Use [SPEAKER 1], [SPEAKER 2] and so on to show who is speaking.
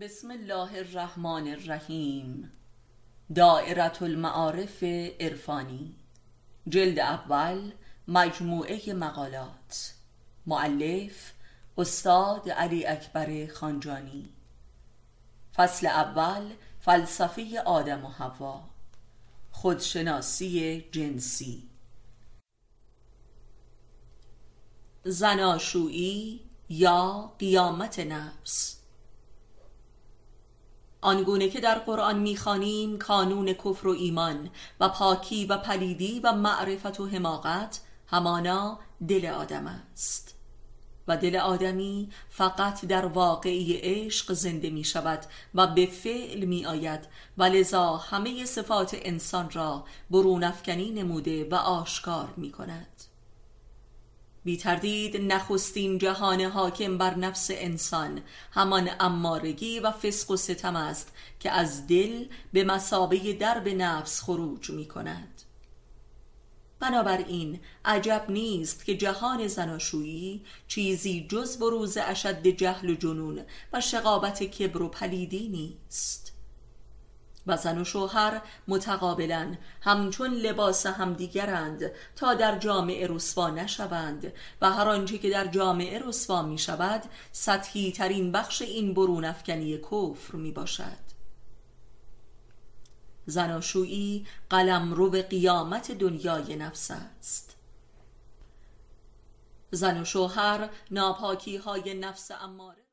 [SPEAKER 1] بسم الله الرحمن الرحیم. دائرة المعارف عرفانی. جلد اول مجموعه مقالات. مؤلف استاد علی اکبر خانجانی. فصل اول فلسفه آدم و حوا. خودشناسی جنسی. زناشویی یا قیامت نفس. آنگونه که در قرآن می‌خوانیم کانون کفر و ایمان و پاکی و پلیدی و معرفت و حماقت همانا دل آدم است. و دل آدمی فقط در واقعی عشق زنده می شود و به فعل می آید و لذا همه صفات انسان را برون افکنی نموده و آشکار می کند بی تردید نخستین جهان حاکم بر نفس انسان. همان امارگی و فسق و ستم است که از دل به مسابه درب نفس خروج می کند بنابراین عجب نیست که جهان زناشویی چیزی جز بروز اشد جهل و جنون و شقابت کبر و پلیدی نیست. و زن و شوهر متقابلا همچون لباس همدیگرند تا در جامعه رسوا نشوند و هر آنچه که در جامعه رسوا می شود سطحی ترین بخش این برون افکنی کفر می باشد زناشویی قلم رو به قیامت دنیای نفس است. زن و شوهر ناپاکی های نفس اماره